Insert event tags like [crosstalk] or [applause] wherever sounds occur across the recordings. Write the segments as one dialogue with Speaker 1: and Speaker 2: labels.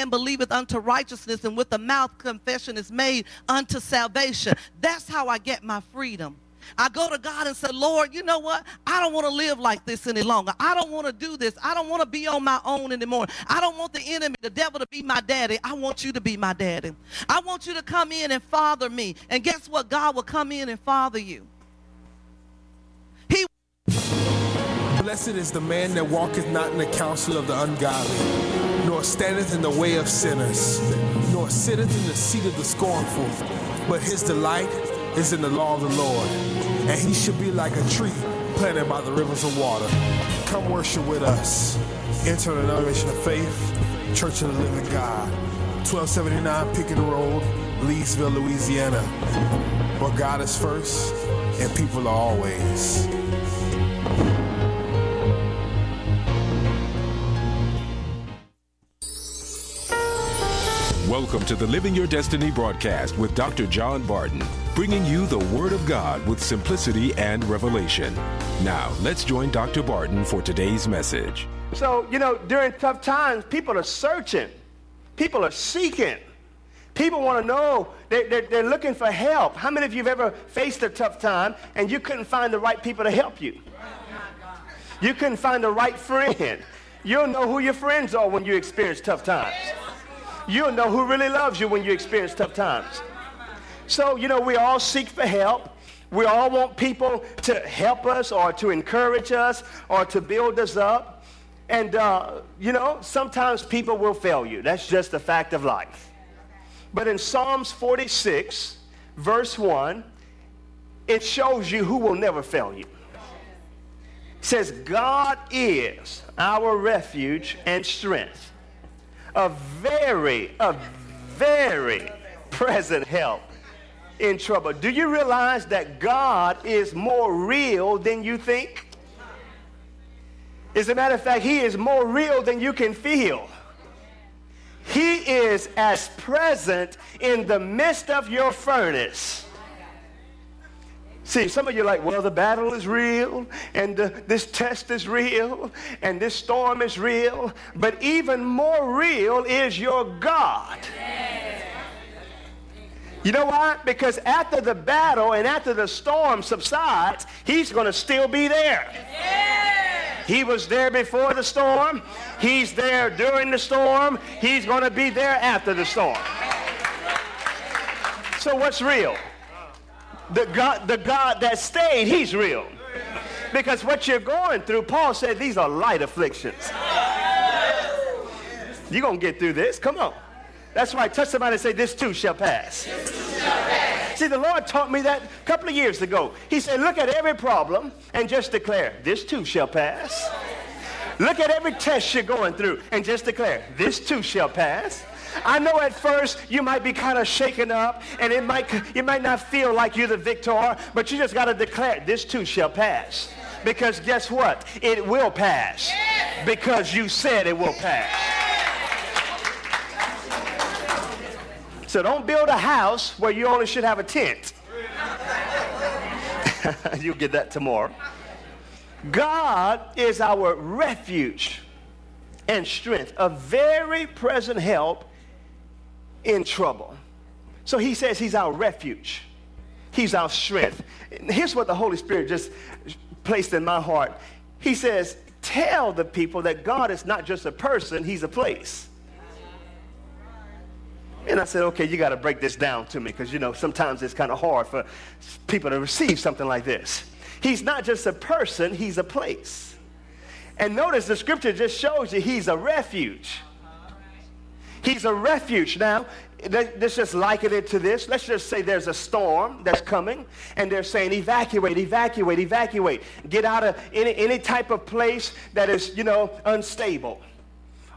Speaker 1: man believeth unto righteousness, and with the mouth confession is made unto salvation. That's how I get my freedom. I go to God and say, Lord, you know what? I don't want to live like this any longer. I don't want to do this. I don't want to be on my own anymore. I don't want the enemy, the devil, to be my daddy. I want you to be my daddy. I want you to come in and father me. And guess what? God will come in and father you. He
Speaker 2: Blessed is the man that walketh not in the counsel of the ungodly, nor standeth in the way of sinners, nor sitteth in the seat of the scornful, but his delight is in the law of the Lord, and he should be like a tree planted by the rivers of water. Come worship with us. Enter the denomination of faith, Church of the Living God, 1279 Pickett Road, Leesville, Louisiana, where God is first and people are always.
Speaker 3: Welcome to the Living Your Destiny broadcast with Dr. John Barton, bringing you the Word of God with simplicity and revelation. Now, let's join Dr. Barton for today's message.
Speaker 4: So, you know, during tough times, people are searching, people are seeking. People want to know, they're, they're, they're, looking for help. How many of you have ever faced a tough time and you couldn't find the right people to help you? You couldn't find the right friend. You'll know who your friends are when you experience tough times. You'll know who really loves you when you experience tough times. So, you know, we all seek for help. We all want people to help us or to encourage us or to build us up. And, uh, you know, sometimes people will fail you. That's just a fact of life. But in Psalms 46, verse 1, it shows you who will never fail you. It says, God is our refuge and strength a very, a very present help in trouble. Do you realize that God is more real than you think? As a matter of fact, He is more real than you can feel. He is as present in the midst of your furnace See, some of you are like, well, the battle is real, and uh, this test is real, and this storm is real, but even more real is your God. You know why? Because after the battle and after the storm subsides, he's going to still be there. He was there before the storm. He's there during the storm. He's going to be there after the storm. So what's real? The God, the God that stayed, he's real. Because what you're going through, Paul said these are light afflictions. You're going to get through this. Come on. That's right. Touch somebody and say, This too shall pass. See, the Lord taught me that a couple of years ago. He said, Look at every problem and just declare, This too shall pass. Look at every test you're going through and just declare, This too shall pass. I know at first you might be kind of shaken up and it might, you might not feel like you're the victor, but you just got to declare this too shall pass. Because guess what? It will pass. Because you said it will pass. So don't build a house where you only should have a tent. [laughs] You'll get that tomorrow. God is our refuge and strength, a very present help in trouble. So he says he's our refuge. He's our strength. Here's what the Holy Spirit just placed in my heart. He says, tell the people that God is not just a person, he's a place. And I said, okay, you got to break this down to me because, you know, sometimes it's kind of hard for people to receive something like this. He's not just a person, he's a place. And notice the scripture just shows you he's a refuge. He's a refuge. Now, let's just liken it to this. Let's just say there's a storm that's coming, and they're saying, evacuate, evacuate, evacuate. Get out of any, any type of place that is, you know, unstable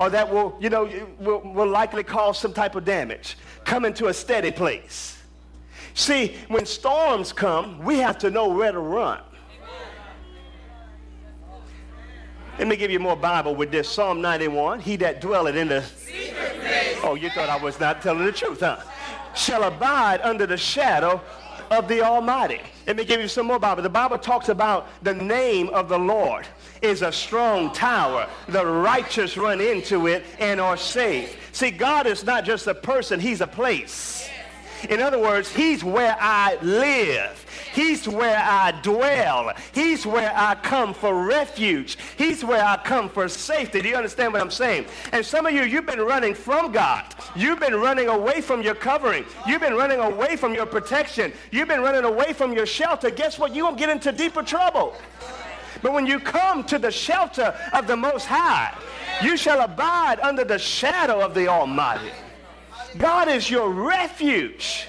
Speaker 4: or that will, you know, will, will likely cause some type of damage. Come into a steady place. See, when storms come, we have to know where to run. Let me give you more Bible with this. Psalm 91. He that dwelleth in the Oh, you thought I was not telling the truth, huh? Shall abide under the shadow of the Almighty. Let me give you some more Bible. The Bible talks about the name of the Lord. is a strong tower. The righteous run into it and are saved. See, God is not just a person, he's a place. In other words, he's where I live. He's where I dwell. He's where I come for refuge. He's where I come for safety. Do you understand what I'm saying? And some of you, you've been running from God. You've been running away from your covering. You've been running away from your protection. You've been running away from your shelter. Guess what? You're going to get into deeper trouble. But when you come to the shelter of the Most High, you shall abide under the shadow of the Almighty. God is your refuge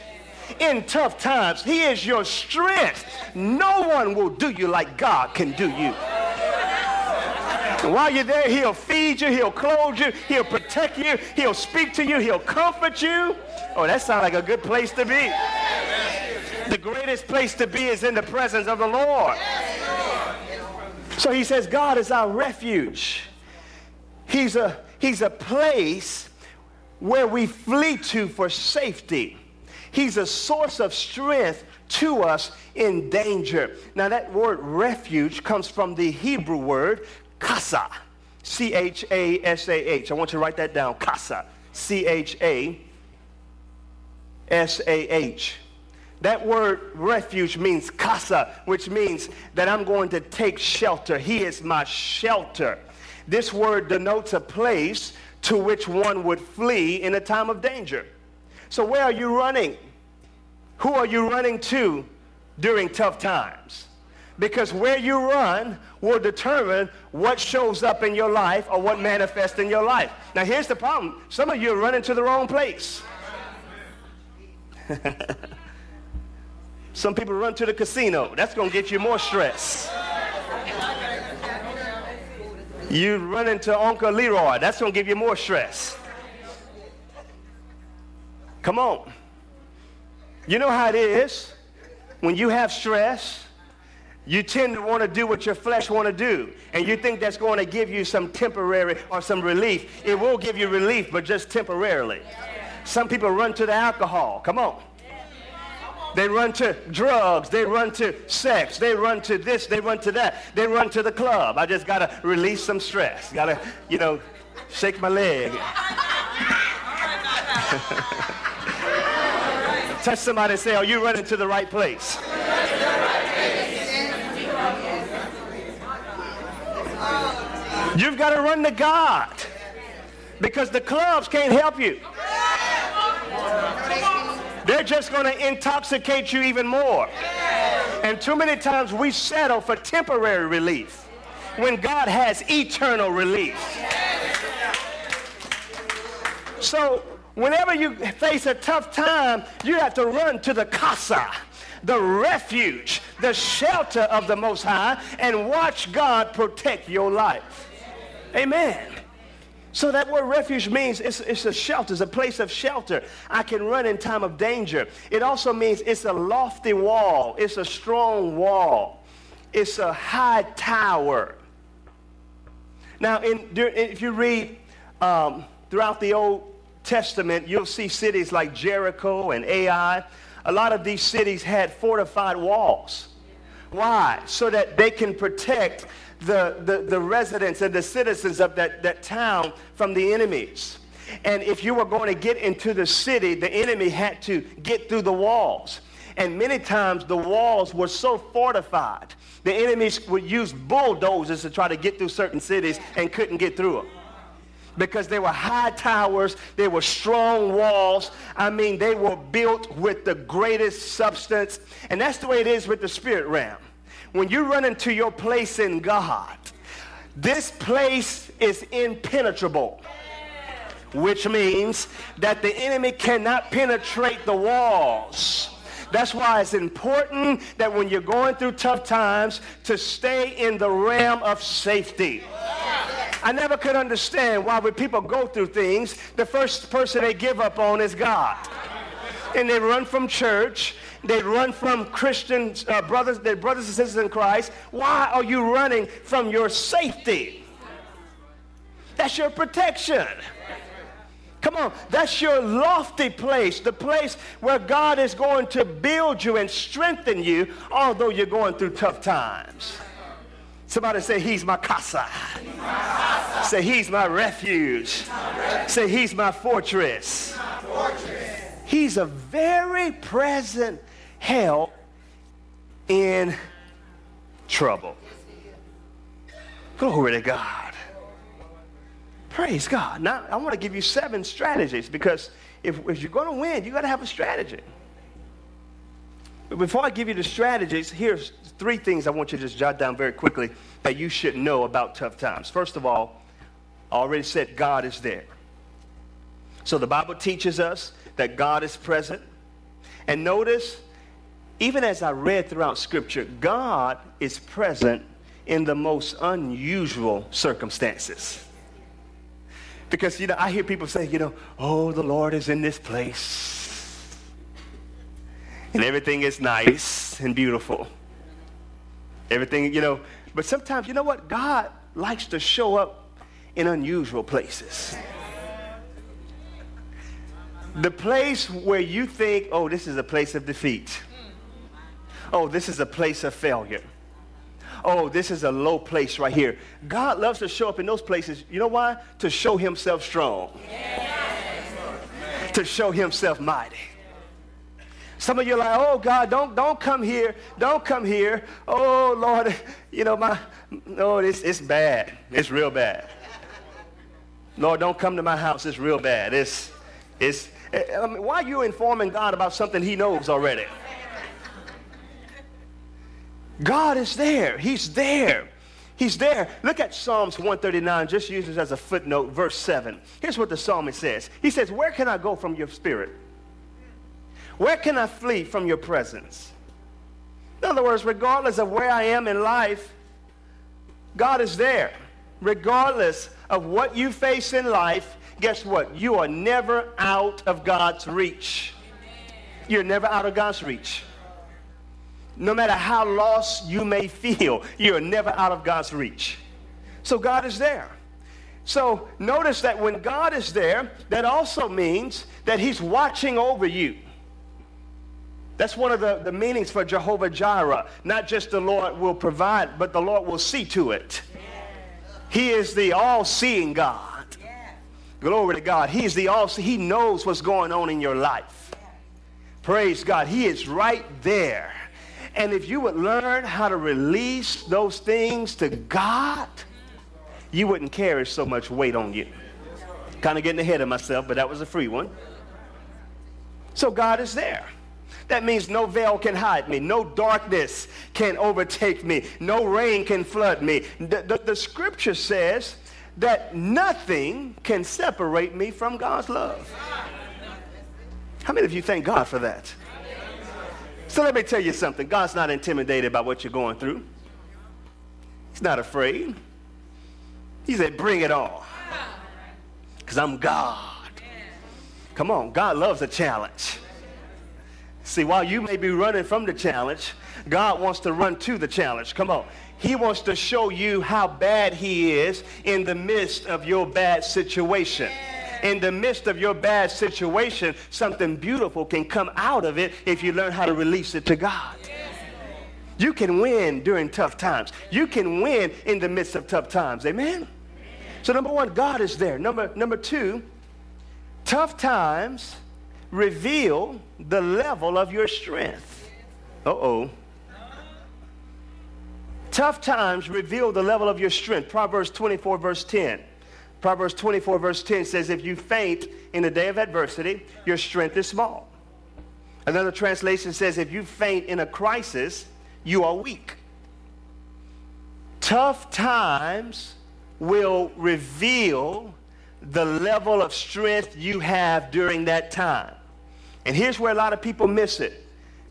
Speaker 4: in tough times. He is your strength. No one will do you like God can do you. And while you're there, he'll feed you, he'll clothe you, he'll protect you, he'll speak to you, he'll comfort you. Oh, that sounds like a good place to be. The greatest place to be is in the presence of the Lord. So he says, God is our refuge. He's a, he's a place where we flee to for safety. He's a source of strength to us in danger. Now, that word refuge comes from the Hebrew word casa. C H A S A H. I want you to write that down. Casa. C H A S A H. That word refuge means casa, which means that I'm going to take shelter. He is my shelter. This word denotes a place to which one would flee in a time of danger. So, where are you running? Who are you running to during tough times? Because where you run will determine what shows up in your life or what manifests in your life. Now, here's the problem some of you are running to the wrong place. [laughs] Some people run to the casino. That's going to get you more stress. You run into Uncle Leroy. That's going to give you more stress. Come on. You know how it is. When you have stress, you tend to want to do what your flesh want to do. And you think that's going to give you some temporary or some relief. It will give you relief, but just temporarily. Some people run to the alcohol. Come on. They run to drugs. They run to sex. They run to this. They run to that. They run to the club. I just got to release some stress. Got to, you know, shake my leg. [laughs] Touch somebody and say, Are you running to the right place? You've got to run to God because the clubs can't help you. They're just going to intoxicate you even more. And too many times we settle for temporary relief when God has eternal relief. So whenever you face a tough time, you have to run to the casa, the refuge, the shelter of the Most High, and watch God protect your life. Amen. So that word refuge means it's, it's a shelter, it's a place of shelter. I can run in time of danger. It also means it's a lofty wall, it's a strong wall, it's a high tower. Now, in, if you read um, throughout the Old Testament, you'll see cities like Jericho and Ai. A lot of these cities had fortified walls. Why? So that they can protect the, the, the residents and the citizens of that, that town from the enemies. And if you were going to get into the city, the enemy had to get through the walls. And many times the walls were so fortified, the enemies would use bulldozers to try to get through certain cities and couldn't get through them. Because they were high towers, they were strong walls. I mean, they were built with the greatest substance. And that's the way it is with the spirit realm when you run into your place in God, this place is impenetrable, which means that the enemy cannot penetrate the walls. That's why it's important that when you're going through tough times to stay in the realm of safety. I never could understand why when people go through things, the first person they give up on is God. And they run from church they run from Christian uh, brothers, their brothers and sisters in Christ. Why are you running from your safety? That's your protection. Come on, that's your lofty place, the place where God is going to build you and strengthen you, although you're going through tough times. Somebody say, He's my casa. Say, He's my refuge. Say, He's my fortress. He's a very present help in trouble. Glory to God. Praise God. Now, I want to give you seven strategies because if, if you're going to win, you got to have a strategy. Before I give you the strategies, here's three things I want you to just jot down very quickly that you should know about tough times. First of all, I already said God is there. So the Bible teaches us that God is present. And notice, even as I read throughout Scripture, God is present in the most unusual circumstances. Because, you know, I hear people say, you know, oh, the Lord is in this place. And everything is nice and beautiful. Everything, you know, but sometimes, you know what? God likes to show up in unusual places. The place where you think, oh, this is a place of defeat. Oh, this is a place of failure. Oh, this is a low place right here. God loves to show up in those places. You know why? To show himself strong. To show himself mighty. Some of you are like, oh God, don't don't come here, don't come here. Oh Lord, [laughs] you know my, no, it's it's bad, it's real bad. Lord, don't come to my house, it's real bad. It's it's. Eh, I mean, why are you informing God about something He knows already? God is there. He's there. He's there. Look at Psalms 139, just use this as a footnote, verse 7. Here's what the psalmist says. He says, Where can I go from your spirit? Where can I flee from your presence? In other words, regardless of where I am in life, God is there. Regardless of what you face in life, guess what? You are never out of God's reach. You're never out of God's reach. No matter how lost you may feel, you're never out of God's reach. So God is there. So notice that when God is there, that also means that He's watching over you. That's one of the, the meanings for Jehovah Jireh. Not just the Lord will provide, but the Lord will see to it. He is the all-seeing God. Glory to God. He is the all He knows what's going on in your life. Praise God. He is right there. And if you would learn how to release those things to God, you wouldn't carry so much weight on you. Kind of getting ahead of myself, but that was a free one. So God is there. That means no veil can hide me. No darkness can overtake me. No rain can flood me. The, the, the, scripture says that nothing can separate me from God's love. How many of you thank God for that? So let me tell you something. God's not intimidated by what you're going through. He's not afraid. He said, bring it on. Because I'm God. Come on, God loves a challenge. See, while you may be running from the challenge, God wants to run to the challenge. Come on. He wants to show you how bad he is in the midst of your bad situation. In the midst of your bad situation, something beautiful can come out of it if you learn how to release it to God. You can win during tough times. You can win in the midst of tough times. Amen? So number one, God is there. Number, number two, tough times reveal the level of your strength. Uh oh. Tough times reveal the level of your strength. Proverbs 24, verse 10. Proverbs 24, verse 10 says, If you faint in the day of adversity, your strength is small. Another translation says, If you faint in a crisis, you are weak. Tough times will reveal the level of strength you have during that time. And here's where a lot of people miss it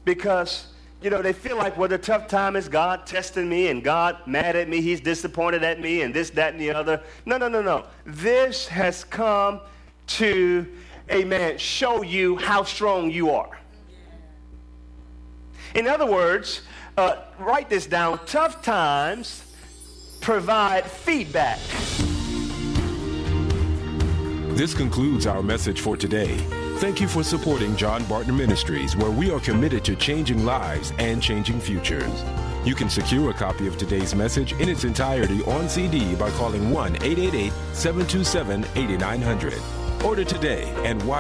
Speaker 4: because, you know, they feel like, well, the tough time is God testing me and God mad at me, he's disappointed at me and this, that, and the other. No, no, no, no. This has come to, amen, show you how strong you are. In other words, uh, write this down. Tough times provide feedback.
Speaker 3: This concludes our message for today. Thank you for supporting John Barton Ministries, where we are committed to changing lives and changing futures. You can secure a copy of today's message in its entirety on CD by calling 1 888 727 8900. Order today and watch